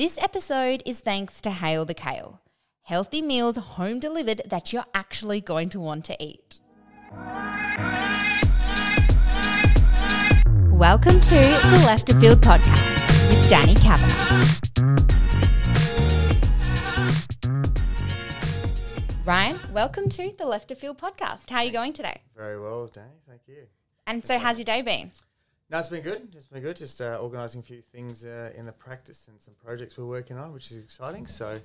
This episode is thanks to Hail the Kale. Healthy meals home delivered that you're actually going to want to eat. Welcome to the Left of Field podcast with Danny Kavanagh. Ryan, welcome to the Left of Field podcast. How are you going today? Very well, Danny. Thank you. And so, how's your day been? No, it's been good. It's been good. Just uh, organising a few things uh, in the practice and some projects we're working on, which is exciting. So,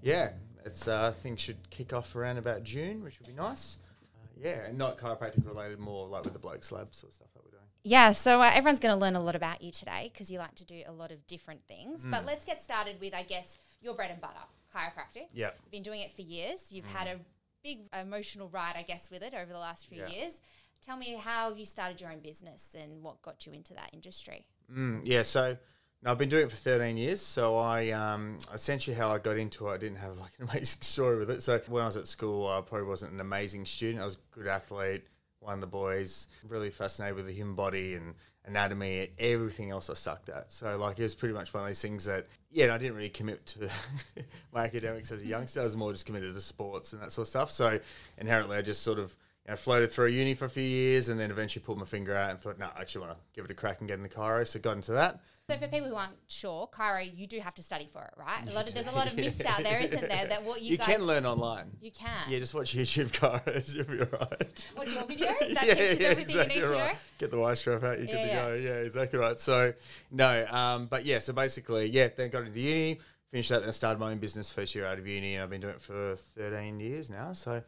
yeah, it's uh, things should kick off around about June, which would be nice. Uh, yeah, and not chiropractic related, more like with the blokes lab sort of stuff that we're doing. Yeah, so uh, everyone's going to learn a lot about you today because you like to do a lot of different things. But Mm. let's get started with, I guess, your bread and butter, chiropractic. Yeah, You've been doing it for years. You've had a big emotional ride, I guess, with it over the last few Yeah. years. Tell me how you started your own business and what got you into that industry. Mm, yeah, so no, I've been doing it for 13 years. So I um, essentially how I got into it, I didn't have like an amazing story with it. So when I was at school, I probably wasn't an amazing student. I was a good athlete, one of the boys, really fascinated with the human body and anatomy. Everything else I sucked at. So like it was pretty much one of these things that yeah, I didn't really commit to my academics as a youngster. I was more just committed to sports and that sort of stuff. So inherently, I just sort of know, floated through uni for a few years and then eventually pulled my finger out and thought, no, I actually want to give it a crack and get into chiro. So got into that. So for people who aren't sure, chiro, you do have to study for it, right? A lot of there's a lot of myths out there, isn't there? That what you, You guys can learn online. you can. Yeah, just watch YouTube chiros. You'll be right. Watch your videos. That teaches everything you need to know. right. Get the white strap out. You're Yeah, good to go. Yeah, exactly right. So no, um, but yeah. So basically, yeah. Then got into uni, finished that, then started my own business first year out of uni, and I've been doing it for 13 years now. So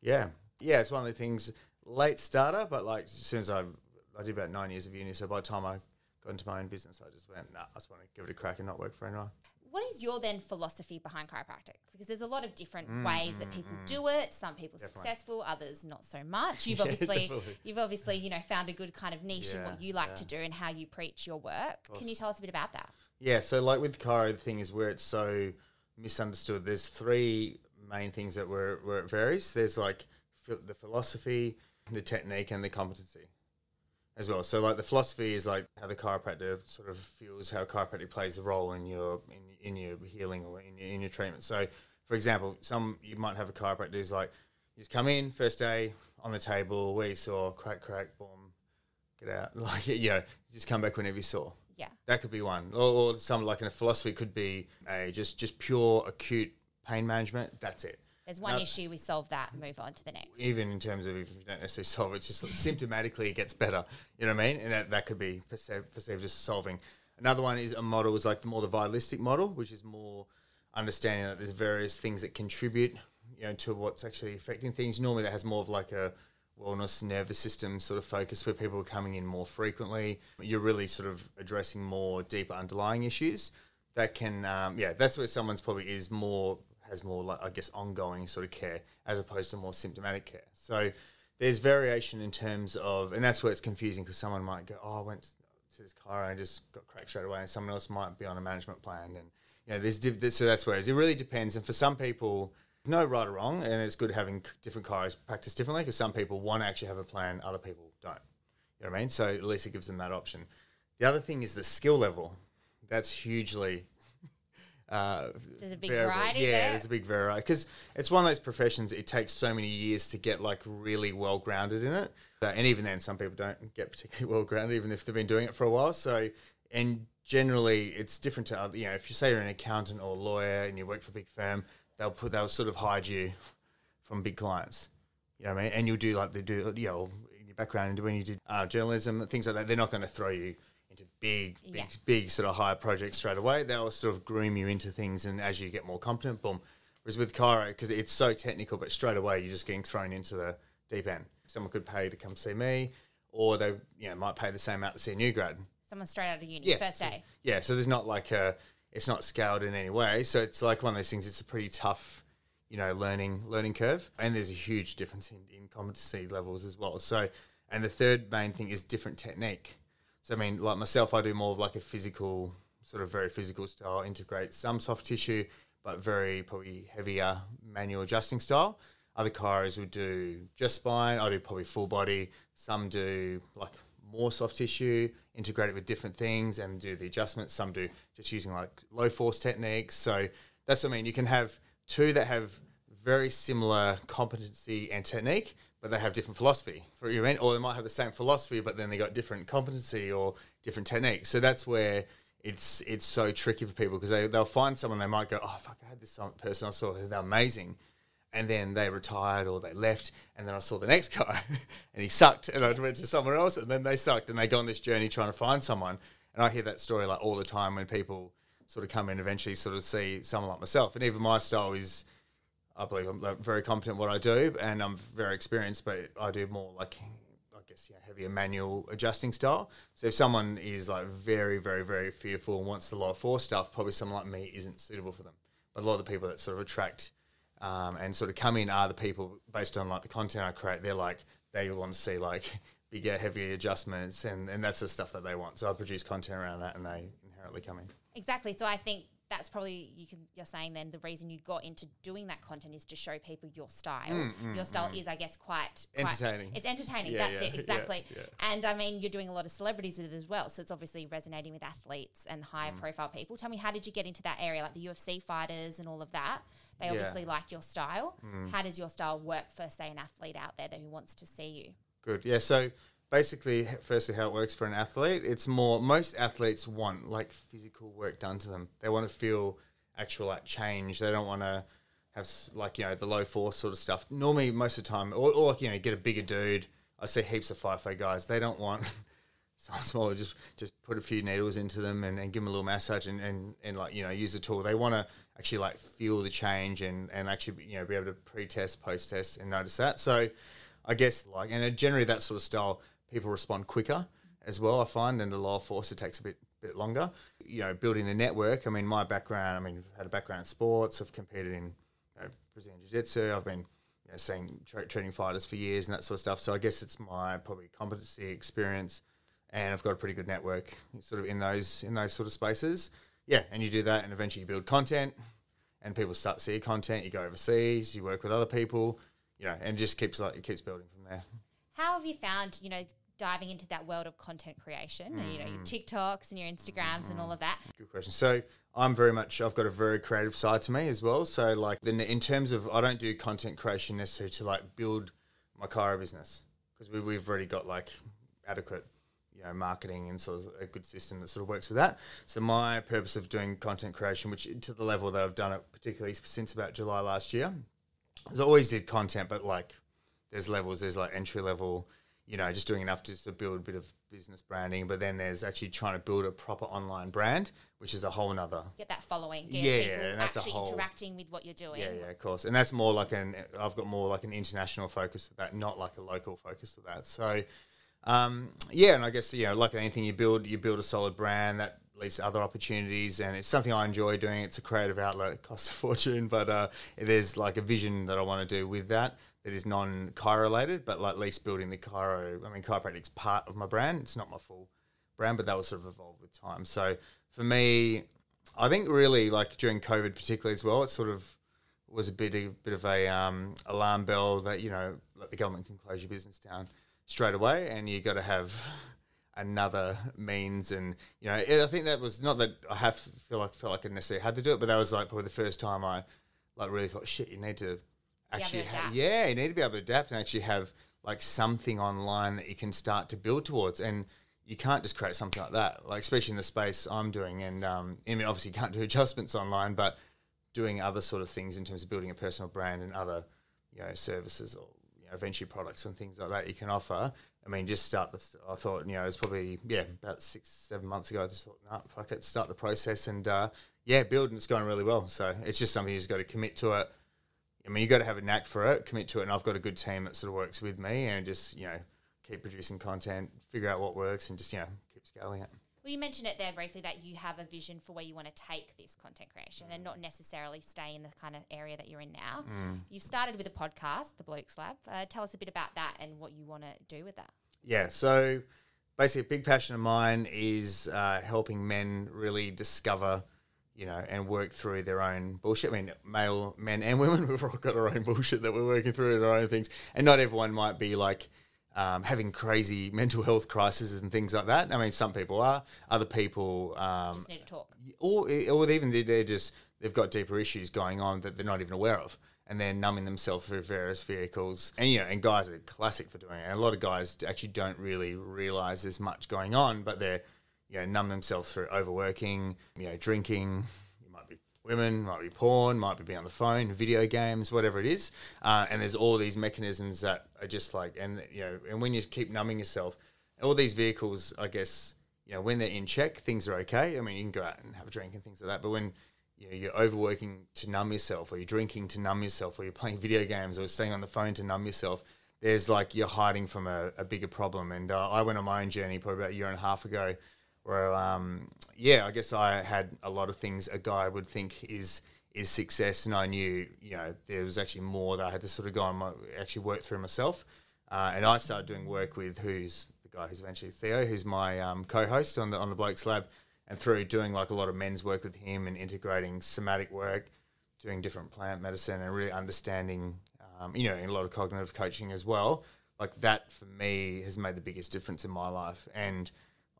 yeah, yeah. It's one of the things. Late starter, but like as soon as I, I did about nine years of uni. So by the time I got into my own business, I just went, nah, I just want to give it a crack and not work for anyone. What is your then philosophy behind chiropractic? Because there's a lot of different Mm, ways that people do it. Some people Definitely. successful, others not so much. You've Yeah, obviously definitely. you've obviously you know found a good kind of niche in what you like yeah. to do and how you preach your work. Can you tell us a bit about that? Yeah, so like with chiro, the thing is where it's so misunderstood. There's three main things that where where it varies. There's like the philosophy, the technique, and the competency as well. So like the philosophy is like how the chiropractor sort of feels how chiropractic plays a role in your in, in your healing or in your, in your treatment. So for example, some you might have a chiropractor who's like you just come in first day on the table where you saw crack crack boom get out like you know just come back whenever you saw. Yeah. That could be one, or, or some like in a philosophy could be a just just pure acute pain management. That's it. There's one No. issue, we solve that, move on to the next. Even in terms of if you don't necessarily solve it, just symptomatically it gets better. You know what I mean? And that, that could be perceived, perceived as solving. Another one is a model is like the more the vitalistic model, which is more understanding that there's various things that contribute, you know, to what's actually affecting things. Normally, that has more of like a wellness nervous system sort of focus where people are coming in more frequently. You're really sort of addressing more deeper underlying issues that can, um, yeah, that's where someone's probably is more more like I guess ongoing sort of care as opposed to more symptomatic care. So there's variation in terms of, and that's where it's confusing because someone might go, oh, I went to this car and just got cracked straight away, and someone else might be on a management plan, and you know, there's diff- so that's where it. It really depends, and for some people, no right or wrong, and it's good having different chiros practice differently because some people want to actually have a plan, other people don't. You know what I mean? So at least it gives them that option. The other thing is the skill level. That's hugely. Uh, There's a big variable. variety Yeah, there. there's a big variety because it's one of those professions. It takes so many years to get like really well grounded in it, and even then, some people don't get particularly well grounded, even if they've been doing it for a while. So, and generally, it's different to other. You know, if you say you're an accountant or a lawyer and you work for a big firm, they'll put they'll sort of hide you from big clients. You know what I mean? And you'll do like they do, you know, in your background and when you did uh, journalism and things like that. They're not going to throw you into big, big, Yeah. big sort of high projects straight away. They'll sort of groom you into things, and as you get more competent, boom. Whereas with chiro, because it's so technical, but straight away you're just getting thrown into the deep end. Someone could pay to come see me, or they you know might pay the same amount to see a new grad. Someone straight out of uni, first so- day. Yeah, so there's not like a, it's not scaled in any way. So it's like one of those things. It's a pretty tough, you know, learning learning curve, and there's a huge difference in, in competency levels as well. So, and the third main thing is different technique. So I mean, like myself, I do more of like a physical, sort of very physical style, integrate some soft tissue, but very probably heavier manual adjusting style. Other chiros would do just spine. I do probably full body. Some do like more soft tissue, integrate it with different things, and do the adjustments. Some do just using like low force techniques. So that's what I mean. You can have two that have very similar competency and technique, but they have different philosophy for you, mean, or they might have the same philosophy, but then they got different competency or different techniques. So that's where it's it's so tricky for people because they they'll find someone they might go, oh fuck, I had this person I saw, they're amazing, and then they retired or they left, and then I saw the next guy, and he sucked, and I went to somewhere else, and then they sucked, and they go on this journey trying to find someone, and I hear that story like all the time when people sort of come in, eventually sort of see someone like myself, and even my style is. I believe I'm very competent at what I do, and I'm very experienced. But I do more like I guess heavier manual adjusting style. So if someone is like very, very, very fearful and wants the low force stuff, probably someone like me isn't suitable for them. But a lot of the people that sort of attract um, and sort of come in are the people based on like the content I create. They're like they want to see like bigger, heavier adjustments, and and that's the stuff that they want. So I produce content around that, and they inherently come in. Exactly. So I think that's probably you can you're saying then the reason you got into doing that content is to show people your style. Mm, your style is, I guess, quite, quite Entertaining. It's entertaining. Yeah, that's yeah, it exactly. yeah. And I mean, you're doing a lot of celebrities with it as well, so it's obviously resonating with athletes and higher Mm. profile people. Tell me, how did you get into that area, like the UFC fighters and all of that? They. Mm. obviously like your style. How does your style work for, say, an athlete out there that who wants to see you? Good. Yeah. So basically, firstly, how it works for an athlete, it's more, most athletes want like physical work done to them. They want to feel actual like change. They don't want to have like, you know, the low force sort of stuff. Normally, most of the time, or, or like, you know, get a bigger dude. I see heaps of FIFO guys. They don't want someone smaller. Just just put a few needles into them and, and give them a little massage and, and, and like, you know, use the tool. They want to actually like feel the change and, and actually, you know, be able to pre-test, post-test and notice that. So I guess like, and uh, generally that sort of style, people respond quicker as well. I find than the lower force, it takes a bit bit longer. You know, building the network. I mean, my background. I mean, I've had a background in sports. I've competed in you know, Brazilian Jiu Jitsu. I've been you know, seeing tra- training fighters for years and that sort of stuff. So I guess it's my probably competency experience, and I've got a pretty good network sort of in those in those sort of spaces. Yeah, and you do that, and eventually you build content, and people start to see your content. You go overseas, you work with other people, you know, and it just keeps like it keeps building from there. How have you found, you know, diving into that world of content creation, you know, your Mm. TikToks and your Instagrams and all of that? Good question. So I'm very much I've got a very creative side to me as well. So like then in terms of I don't do content creation necessarily to like build my chiro business because we, we've already got like adequate you know marketing and sort of a good system that sort of works with that. So my purpose of doing content creation, which to the level that I've done it, particularly since about July last year, is I always did content, but like there's levels. There's like entry level, you know, just doing enough just to build a bit of business branding. But then there's actually trying to build a proper online brand, which is a whole nother. Get that following, get Yeah, people and that's a actually whole- interacting with what you're doing. Yeah, yeah, of course. And that's more like an. I've got more like an international focus with that, not like a local focus with that. So, um, yeah, and I guess you know, like anything, you build you build a solid brand that leads to other opportunities, and it's something I enjoy doing. It's a creative outlet, it costs a fortune, but uh, there's like a vision that I want to do with that that is non chiro related, but like at least building the chiro. I mean, chiropractic's part of my brand. It's not my full brand, but that will sort of evolve with time. So for me, I think really like during COVID, particularly as well, it sort of was a bit of, bit of a um, alarm bell that you know the government can close your business down straight away, and you got to have another means. And you know, I think that was not that I have to feel like felt like I necessarily had to do it, but that was like probably the first time I like really thought, shit, you need to actually, ha- yeah, you need to be able to adapt and actually have like something online that you can start to build towards and. You can't just create something like that, like especially in the space I'm doing, and um, I mean, obviously you can't do adjustments online, but doing other sort of things in terms of building a personal brand and other you know services or you know, eventually products and things like that you can offer. I mean, just start the. I thought you know it was probably yeah about six seven months ago. I just thought, no, fuck it, start the process and uh, yeah, build and it's going really well. So it's just something you just got to commit to it. I mean, you got to have a knack for it, commit to it, and I've got a good team that sort of works with me and just you know keep producing content, figure out what works, and just you know keep scaling it. Well, you mentioned it there briefly that you have a vision for where you want to take this content creation and not necessarily stay in the kind of area that you're in now. Mm. You've started with a podcast, The Blokes Lab. Uh, tell us a bit about that and what you want to do with that. Yeah, so basically, a big passion of mine is uh, helping men really discover, you know, and work through their own bullshit. I mean, male men and women, we've all got our own bullshit that we're working through and our own things. And not everyone might be like um, having crazy mental health crises and things like that. I mean, some people are, other people, um, Just need to talk. or or even they- they're just they've got deeper issues going on that they're not even aware of, and they're numbing themselves through various vehicles. And you know, and guys are classic for doing it. And a lot of guys actually don't really realize there's much going on, but they're you know numb themselves through overworking, you know, drinking. It might be women, might be porn, might be being on the phone, video games, whatever it is. Uh, and there's all these mechanisms that are just like, and you know, and when you keep numbing yourself, all these vehicles, I guess, you know, when they're in check, things are okay. I mean, you can go out and have a drink and things like that. But when you know, you're overworking to numb yourself, or you're drinking to numb yourself, or you're playing video games, or staying on the phone to numb yourself, there's like you're hiding from a, a bigger problem. And uh, I went on my own journey probably about a year and a half ago, where um, yeah, I guess I had a lot of things a guy would think is is success, and I knew you know there was actually more that I had to sort of go and my, actually work through myself. Uh, and I started doing work with who's the guy who's eventually Theo, who's my um, co-host on the on the Blokes Lab, and through doing like a lot of men's work with him and integrating somatic work, doing different plant medicine, and really understanding, um, you know, a lot of cognitive coaching as well. Like that for me has made the biggest difference in my life, and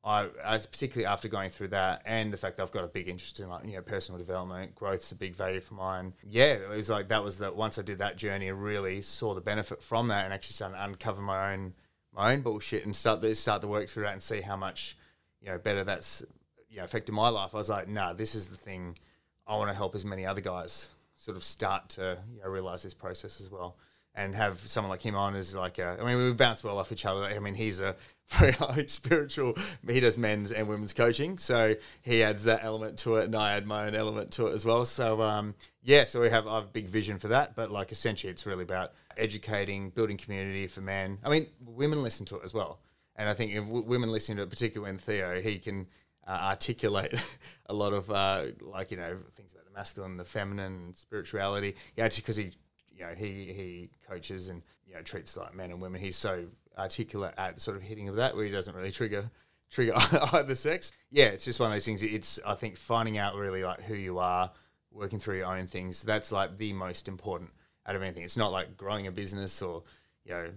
I, as particularly after going through that, and the fact that I've got a big interest in like you know personal development, growth's a big value for mine. Yeah, it was like that was that. Once I did that journey, I really saw the benefit from that, and actually started to uncover my own my own bullshit and start to start to work through that and see how much you know better that's you know affected my life. I was like, nah, this is the thing. I want to help as many other guys sort of start to you know, realize this process as well. And have someone like him on as like a, I mean, we bounce well off each other. I mean, he's a very highly spiritual. He does men's and women's coaching, so he adds that element to it, and I add my own element to it as well. So, um, yeah, so we have I have a big vision for that. But like, essentially, it's really about educating, building community for men. I mean, women listen to it as well, and I think if w- women listen to it, particularly when Theo, he can uh, articulate a lot of uh, like you know things about the masculine, the feminine, and spirituality. Yeah, because he you know he he coaches and you know treats like men and women. He's so articulate at sort of hitting of that where he doesn't really trigger trigger either sex. Yeah, it's just one of those things. It's I think finding out really like who you are, working through your own things. That's like the most important out of anything. It's not like growing a business or you know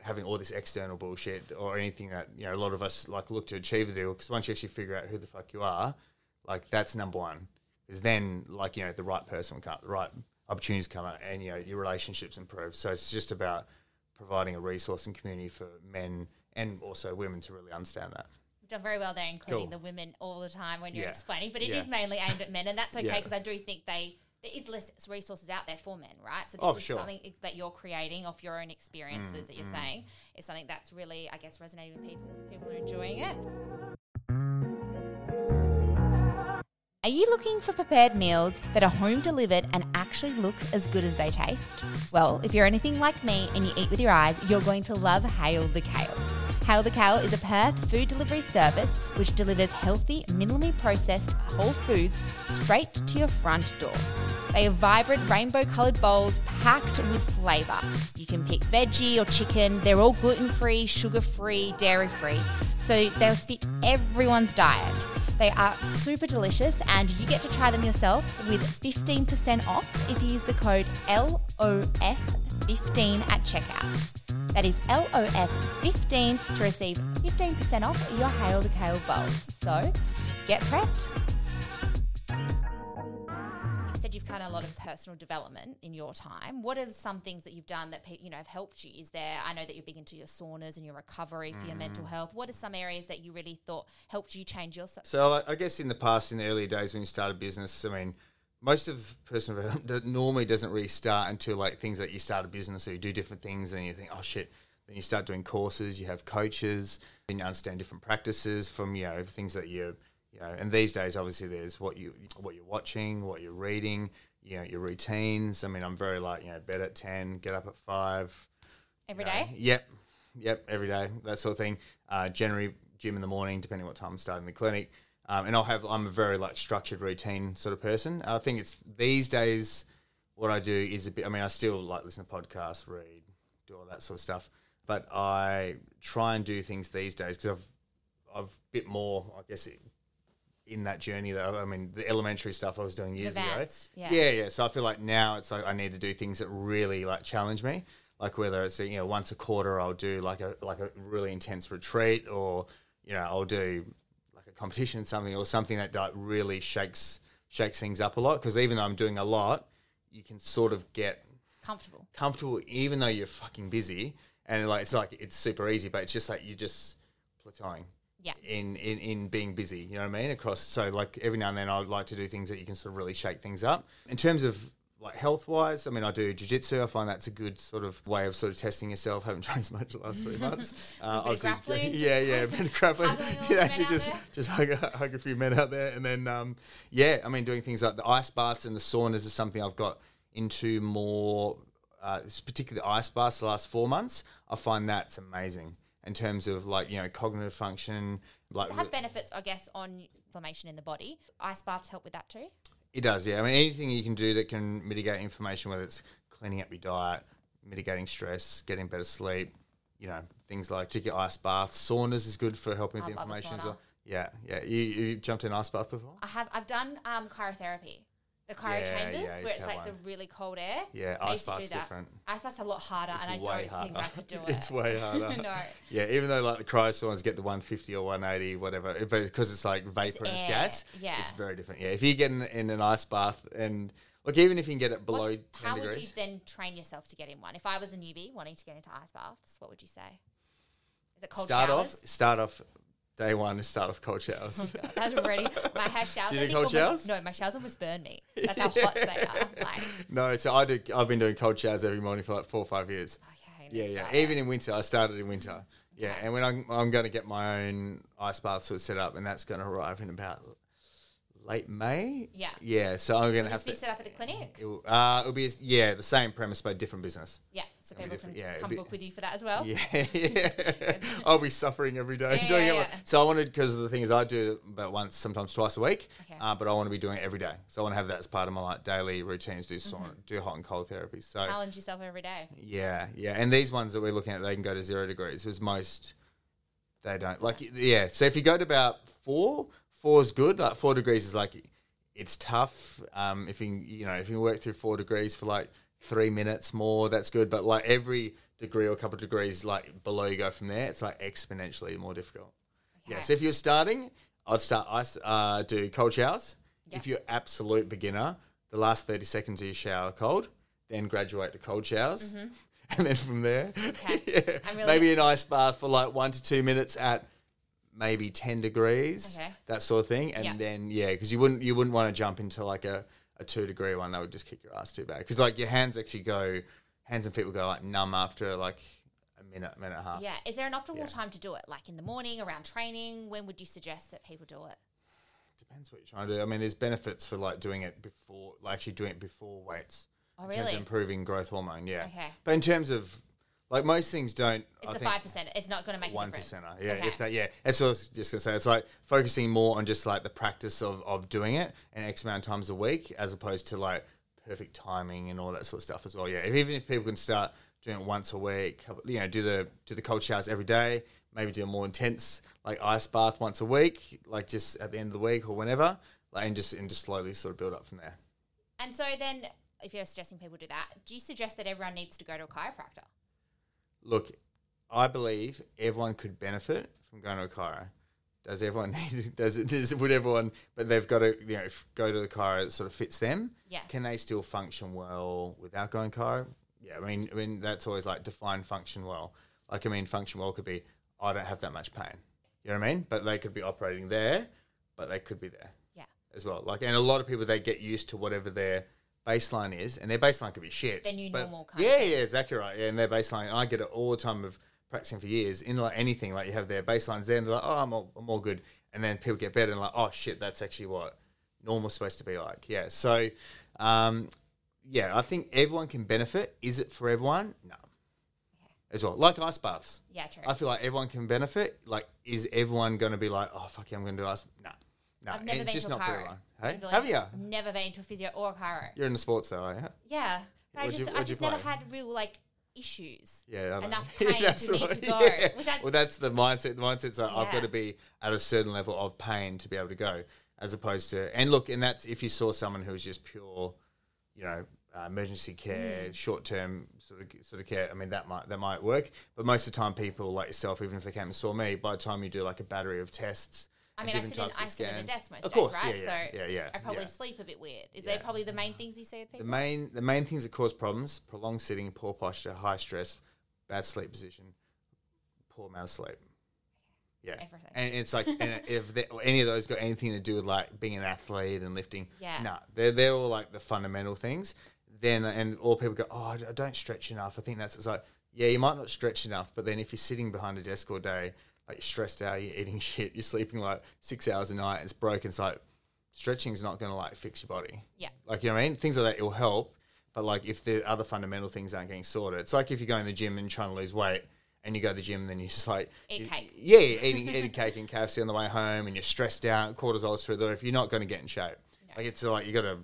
having all this external bullshit or anything that you know a lot of us like look to achieve the deal. Because once you actually figure out who the fuck you are, like that's number one. Because then like you know the right person will come, the right opportunities come up, and you know your relationships improve. So it's just about providing a resource and community for men and also women to really understand that. You've done very well there, including Cool. the women all the time when you're Yeah. explaining. But it is Yeah. mainly aimed at men, and that's okay Yeah. because I do think they there is less resources out there for men, right? So this Oh, is sure. Mm, something that you're creating off your own experiences that you're saying is something that's really, I guess, resonating with people. People are enjoying it. Are you looking for prepared meals that are home delivered and actually look as good as they taste? Well, if you're anything like me and you eat with your eyes, you're going to love Hail the Kale. Hail the Kale is a Perth food delivery service which delivers healthy, minimally processed whole foods straight to your front door. They are vibrant rainbow coloured bowls packed with flavour. You can pick veggie or chicken. They're all gluten free, sugar free, dairy free. So they'll fit everyone's diet. They are super delicious and you get to try them yourself with 15% off if you use the code LOF15 at checkout. That is LOF15 to receive 15% off your Hail the Kale bowls. So get prepped. You've said you've done a lot of personal development in your time. What are some things that you've done that pe- you know have helped you? Is there? I know that you're big into your saunas and your recovery for your mental mm. health. What are some areas that you really thought helped you change yourself? So I guess in the past, in the early days when you start a business, I mean, most of personal development normally doesn't really start until like things that you start a business or you do different things and you think, oh shit. Then you start doing courses, you have coaches, then you understand different practices from you know things that you you know. And these days, obviously, there's what you what you're watching, what you're reading, you know, your routines. I mean, I'm very like you know, bed at ten, get up at five, every day. you know. Yep, yep, every day, that sort of thing. Uh, generally, gym in the morning, depending what time I'm starting the clinic. Um, and I'll have I'm a very like structured routine sort of person. I think it's these days what I do is a bit. I mean, I still like listen to podcasts, read, do all that sort of stuff. But I try and do things these days because I've I've a bit more, I guess, in that journey. That I mean, the elementary stuff I was doing years Advanced, ago. yeah. yeah, yeah. So I feel like now it's like I need to do things that really like challenge me. Like whether it's you know once a quarter, I'll do like a like a really intense retreat, or you know I'll do like a competition or something or something that like, really shakes shakes things up a lot. Because even though I'm doing a lot, you can sort of get Comfortable. comfortable even though you're fucking busy and like it's like it's super easy but it's just like you're just plateauing Yeah. in, in in being busy you know what i mean? Across so like every now and then i like to do things that you can sort of really shake things up. In terms of like health wise i mean i do jiu-jitsu. I find that's a good sort of way of sort of testing yourself. Haven't trained as much the last three months. Uh, grappling, yeah yeah a bit of grappling. Yeah the actually just there. just hug a, hug a few men out there. And then um, yeah i mean doing things like the ice baths and the saunas is something i've got into more uh, particularly ice baths the last four months. I find that's amazing in terms of like you know cognitive function like it have benefits, I guess, on inflammation in the body? Ice baths help with that too. It does, yeah. I mean, anything you can do that can mitigate inflammation, whether it's cleaning up your diet, mitigating stress, getting better sleep, you know, things like take your ice baths. Saunas is good for helping with I a inflammation as well. Yeah, yeah. You, you jumped in ice bath before? I have. I've done um, cryotherapy, the cryo Yeah, chambers, yeah, where it's like one. the really cold air. Yeah, I ice used to do bath's that. different. Ice baths a lot harder, and I don't think harder. I could do it. it's way harder. no. Yeah, even though like the cryo saunas get the 150 or 180, whatever, but because it's like vapor and it's gas, yeah. it's very different. Yeah, if you get in, in an ice bath and look, even if you can get it below What's- 10 how would you degrees, then train yourself to get in one? If I was a newbie wanting to get into ice baths, what would you say? Is it cold start showers? off, start off day one is start off cold showers. Oh God, that's already my house showers. Do I you do cold almost- showers? No, my showers almost burn me. That's how hot they are. Like, No, so I do. I've been doing cold showers every morning for like four or five years. okay, Yeah, yeah. start Even in winter, I started in winter. Yeah, Okay. and when I'm, I'm going to get my own ice bath sort of set up, and that's going to arrive in about late May. Yeah. Yeah, so I'm going to have be to. set up at the clinic? It'll, uh, it'll be yeah the same premise but different business. Yeah, so It'll people can. Yeah, come be- book with you for that as well. Yeah, yeah. I'll be suffering every day Yeah, doing yeah, it. yeah. So I wanted because the thing is I do about once, sometimes twice a week. Okay. Uh, but I want to be doing it every day. So I want to have that as part of my like daily routines. Do sauna, Mm-hmm. do hot and cold therapy. So Challenge yourself every day. yeah, yeah. And these ones that we're looking at, they can go to zero degrees. Was most they don't like. Yeah. So if you go to about four, four is good. Like four degrees is like it's tough. Um, if you you know if you work through four degrees for like three minutes more, that's good. But like every degree or a couple of degrees like below you go from there, it's like exponentially more difficult. Okay. Yeah. So if you're starting, I'd start ice. Uh, do cold showers. If you're absolute beginner, the last thirty seconds of your shower cold, then graduate to cold showers, and then from there, Mm-hmm. Okay. yeah, really- maybe an ice bath for like one to two minutes at maybe ten degrees, Okay. that sort of thing, and Yeah. then yeah, because you wouldn't you wouldn't want to jump into like a, a two degree one that would just kick your ass too bad because like your hands actually go hands and feet will go like numb after like a minute a minute and a half. Yeah. Is there an optimal Yeah. time to do it? Like in the morning, around training? When would you suggest that people do it? Depends what you're trying to do. I mean, there's benefits for like doing it before, like actually doing it before weights. Oh, In terms of really? improving growth hormone, yeah. Okay. But in terms of, like most things don't. It's I the five percent. It's not going to make a one difference. percenter. Yeah, Okay. if that. Yeah, that's what I was just gonna say. It's like focusing more on just like the practice of of doing it and X amount of times a week, as opposed to like perfect timing and all that sort of stuff as well. Yeah, if, even if people can start doing it once a week, you know, do the do the cold showers every day, maybe do a more intense like ice bath once a week, like just at the end of the week or whenever, like, and just and just slowly sort of build up from there. And so then, if you're suggesting people do that, do you suggest that everyone needs to go to a chiropractor? Look, I believe everyone could benefit from going to a chiro. Does everyone need? Does it? Does, would everyone? But they've got to, you know, go to the chiro that sort of fits them. Yes. Can they still function well without going chiro? Yeah, I mean, I mean that's always like define function well. Like, I mean, function well could be I don't have that much pain. You know what I mean? But they could be operating there, but they could be there Yeah. as well. Like, and a lot of people they get used to whatever their baseline is, and their baseline could be shit. Their new but- normal kind of Yeah, yeah, exactly right. Yeah, and their baseline, I get it all the time of practicing for years in like anything. Like you have their baselines there, and they're like, oh, I'm all, I'm all good, and then people get better and like, oh shit, that's actually what normal's supposed to be like. Yeah, so. Um, yeah, I think everyone can benefit. Is it for everyone? No. As well, like ice baths. Yeah, true. I feel like everyone can benefit. Like, is everyone going to be like, oh fuck yeah, I'm going to do ice? No, no, I've never it's just not for everyone. Hey, have you? I've Never been to a physio or a chiro. You're in the sports though, are you? Yeah, but I What'd you- just, I just never had real like issues. Yeah. Enough pain That's to need to go. yeah. Well, that's the mindset. The mindset's like, I've got to be at a certain level of pain to be able to go, as opposed to and look, and that's if you saw someone who's just pure, you know, uh, emergency care, short term sort of sort of care. I mean, that might that might work, but most of the time, people like yourself, even if they came and saw me, by the time you do like a battery of tests. I mean, I sit in, I sit in the desk most of days, course, right? yeah, so yeah, yeah, yeah, I probably yeah. sleep a bit weird. Is Yeah. they probably the main things you see with The main the main things that cause problems: prolonged sitting, poor posture, high stress, bad sleep position, poor amount of sleep. Yeah, Everything. and it's like, and if any of those got anything to do with like being an athlete and lifting, Yeah. no, they're they're all like the fundamental things. Then and all people go, oh, I don't stretch enough. I think that's it's like, yeah, you might not stretch enough, but then if you're sitting behind a desk all day, like you're stressed out, you're eating shit, you're sleeping like six hours a night, it's broken. It's like stretching is not going to like fix your body. Yeah. Like, you know what I mean? Things like that will help. But like if the other fundamental things aren't getting sorted, it's like if you go in the gym and trying to lose weight and you go to the gym and then you just like Eat cake. Yeah, you're eating eating cake and KFC on the way home and you're stressed out, cortisol's through the roof, you're not going to get in shape. Like it's like you got to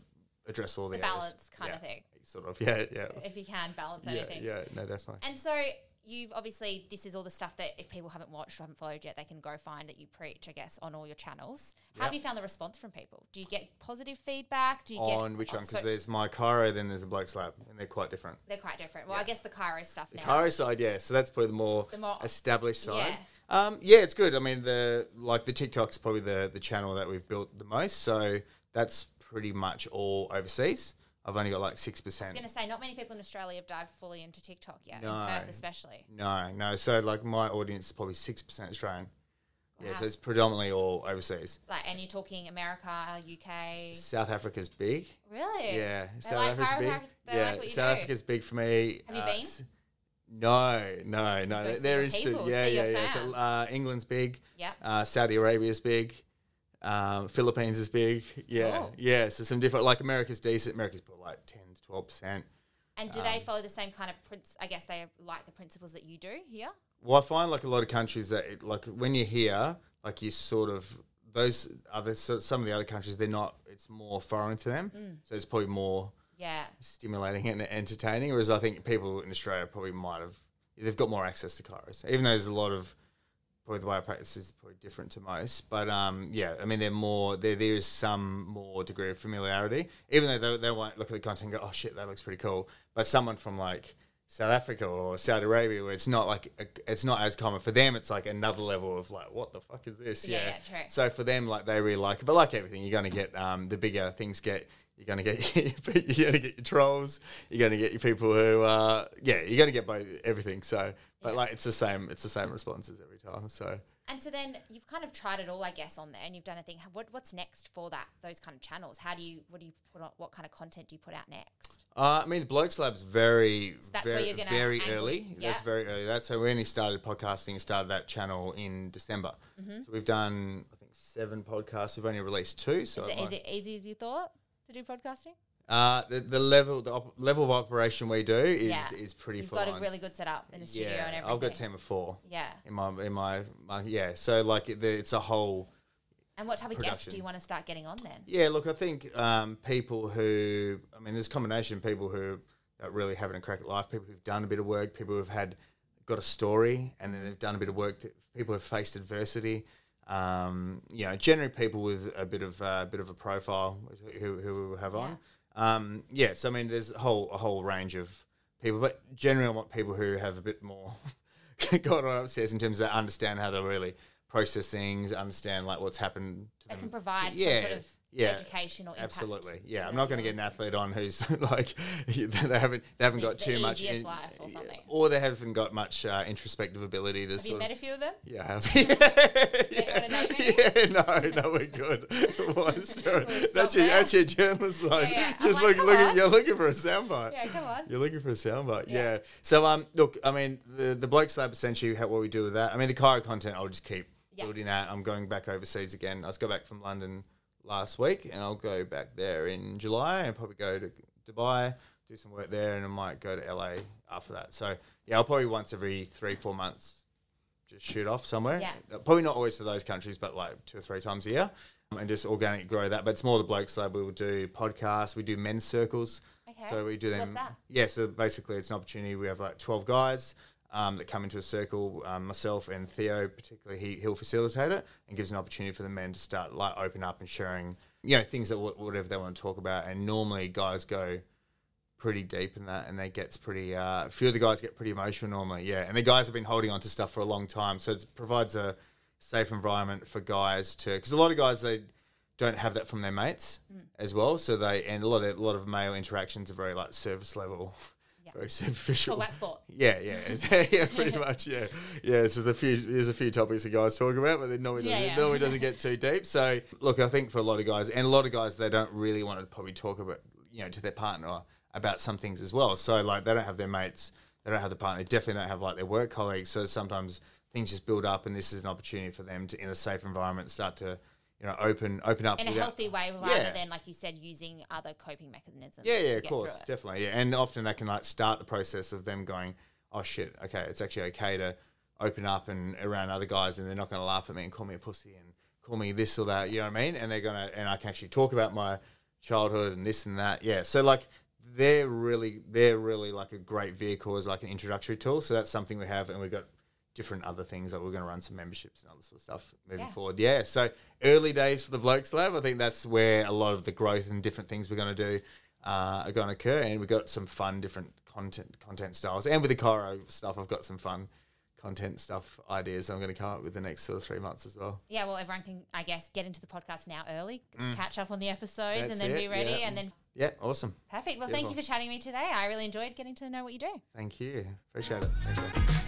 address all the areas. balance kind of thing. Sort of. Yeah, yeah. If you can balance Yeah, anything. yeah, no, definitely. And so you've obviously this is all the stuff that if people haven't watched or haven't followed yet, they can go find that you preach, I guess, on all your channels. How have you found the response from people? Do you get positive feedback? Do you On get which one? oh, Because so there's my chiro, then there's a bloke's lab, and they're quite different. they're quite different. Well, I guess the chiro stuff The now. Chiro side, yeah. So that's probably the more, The more- established side. Yeah. Um, yeah, it's good. I mean, the like the TikTok's probably the the channel that we've built the most. So that's pretty much all overseas. I've only got like 6%. I was going to say, not many people in Australia have dived fully into TikTok yet, No. especially. No, no. So like my audience is probably six percent Australian. Yeah, so it's predominantly all overseas. Like, and you're talking America, UK. South Africa's big. Really? Yeah, They South like Africa's big. yeah, like you South do. Africa's big for me. Have you Uh, been? s- No, no, no. They're interested. Yeah, yeah, yeah. So uh, England's big. Yeah. Uh, Saudi Arabia's big. Um, Philippines is big. Yeah, Cool. yeah. So some different. Like America's decent. America's probably like ten to twelve percent. And do Um, they follow the same kind of prince? I guess they like the principles that you do here. Well, I find like a lot of countries that it, like when you're here, like you sort of those other so some of the other countries they're not. It's more foreign to them, Mm. so it's probably more Yeah. stimulating and entertaining. Whereas I think people in Australia probably might have they've got more access to chiros, even though there's a lot of probably the way I practice is probably different to most. But um, yeah, I mean, they're more there. There is some more degree of familiarity, even though they, they won't look at the content and go, "Oh shit, that looks pretty cool." But someone from like South Africa or Saudi Arabia, where it's not like a, it's not as common for them, it's like another level of like, "What the fuck is this?" Yeah, yeah, true. So for them, like they really like it. But like everything, you're going to get um, the bigger things get. You're going to get you're going to get your trolls. You're going to get your people who, uh, yeah, you're going to get both everything. So, but Yeah. like it's the same. It's the same responses every time. So And so then you've kind of tried it all, I guess, on there, and you've done a thing. What what's next for that? Those kind of channels. How do you? What do you put on? What kind of content do you put out next? uh, I mean, the Blokes Lab's very, that's where very, you're very angle- early. yeah. That's very early. That's how we only started podcasting. Started that channel in December. Mm-hmm. So we've done, I think, seven podcasts. We've only released two. So Is it, it is it easy as you thought to do podcasting? Uh, the, the level the op- level of operation we do is Yeah. is pretty You've got a really good setup in the studio and everything. I've got a team of four Yeah. in my in my, my yeah. So like it, the, it's a whole And what type of guests do you want to start getting on then? yeah. Look, I think um, people who I mean, there's a combination of people who are really having a crack at life, people who've done a bit of work, people who've had got a story, and then they've done a bit of work. To, people who've faced adversity. Um, you know, generally people with a bit of uh, a bit of a profile who, who we have on. Um, yeah, so I mean, there's a whole a whole range of people, but generally I want people who have a bit more gone on upstairs in terms of understand how to really process things, understand like what's happened to They them. can provide yeah, some sort of yeah, educational impact. Absolutely, yeah. I'm not going to get an athlete on who's like they haven't they haven't got too much, in- life or something. or they haven't got much uh, introspective ability to Have you sort met of. a few of them? Yeah, I have. wanna yeah, no, no, we're good. One story. That's your that's your journalist line. yeah. I'm Just like, look, look at, you're looking for a soundbite. Yeah, come on. You're looking for a soundbite, yeah. Yeah. So, um, look, I mean, the the Blokes Lab essentially how, what we do with that. I mean, the chiro content, I'll just keep Yeah. building that. I'm going back overseas again. I just got back from London last week, and I'll go back there in July and probably go to Dubai, do some work there, and I might go to LA after that. So, yeah, I'll probably once every three four months just shoot off somewhere. Yeah. Uh, Probably not always to those countries, but like two or three times a year. um, And just organic grow that, but it's more the blokes lab. We will do podcasts. We do men's circles. Okay. So we do them. What's that? Yeah, so basically it's an opportunity. We have like 12 guys um, that come into a circle. Um, myself and Theo, particularly, he, he'll facilitate it and gives an opportunity for the men to start like open up and sharing, you know, things that wh- whatever they want to talk about. And normally guys go pretty deep in that, and they gets pretty. Uh, a few of the guys get pretty emotional normally, yeah. And the guys have been holding on to stuff for a long time, so it provides a safe environment for guys to. Because a lot of guys they don't have that from their mates as well, so they and a lot of a lot of male interactions are very like service level. Yeah. Very superficial. Talk about sport. Yeah, yeah, yeah, pretty much, yeah, yeah. So there's a few, there's a few topics that guys talk about, but it normally doesn't, yeah. normally doesn't get too deep. So look, I think for a lot of guys, and a lot of guys, they don't really want to probably talk about, you know, to their partner about some things as well. So like, they don't have their mates, they don't have the partner, they definitely don't have like their work colleagues. So sometimes things just build up, and this is an opportunity for them to, in a safe environment, start to, you know, open, open up In a healthy way rather Yeah. than, like you said, using other coping mechanisms. Yeah, yeah, of course, definitely. Yeah, and often that can like start the process of them going, "Oh shit, okay, it's actually okay to open up and around other guys, and they're not going to laugh at me and call me a pussy and call me this or that." You know what I mean? And they're gonna, and I can actually talk about my childhood and this and that. Yeah, so like they're really, they're really like a great vehicle as like an introductory tool. So that's something we have, and we've got different other things that we're going to run some memberships and other sort of stuff moving Yeah. forward. Yeah, so early days for the Blokes Lab, I think that's where a lot of the growth and different things we're going to do uh, are going to occur, and we've got some fun different content content styles, and with the chiro stuff, I've got some fun content stuff ideas I'm going to come up with the next sort of three months as well. Yeah, well, everyone can, I guess, get into the podcast now early, catch up on the episodes, Mm. That's and then it, be ready. yeah. And then, Yeah, awesome. perfect. Well, thank you for chatting with me today. I really enjoyed getting to know what you do. Thank you. Appreciate it. Thanks.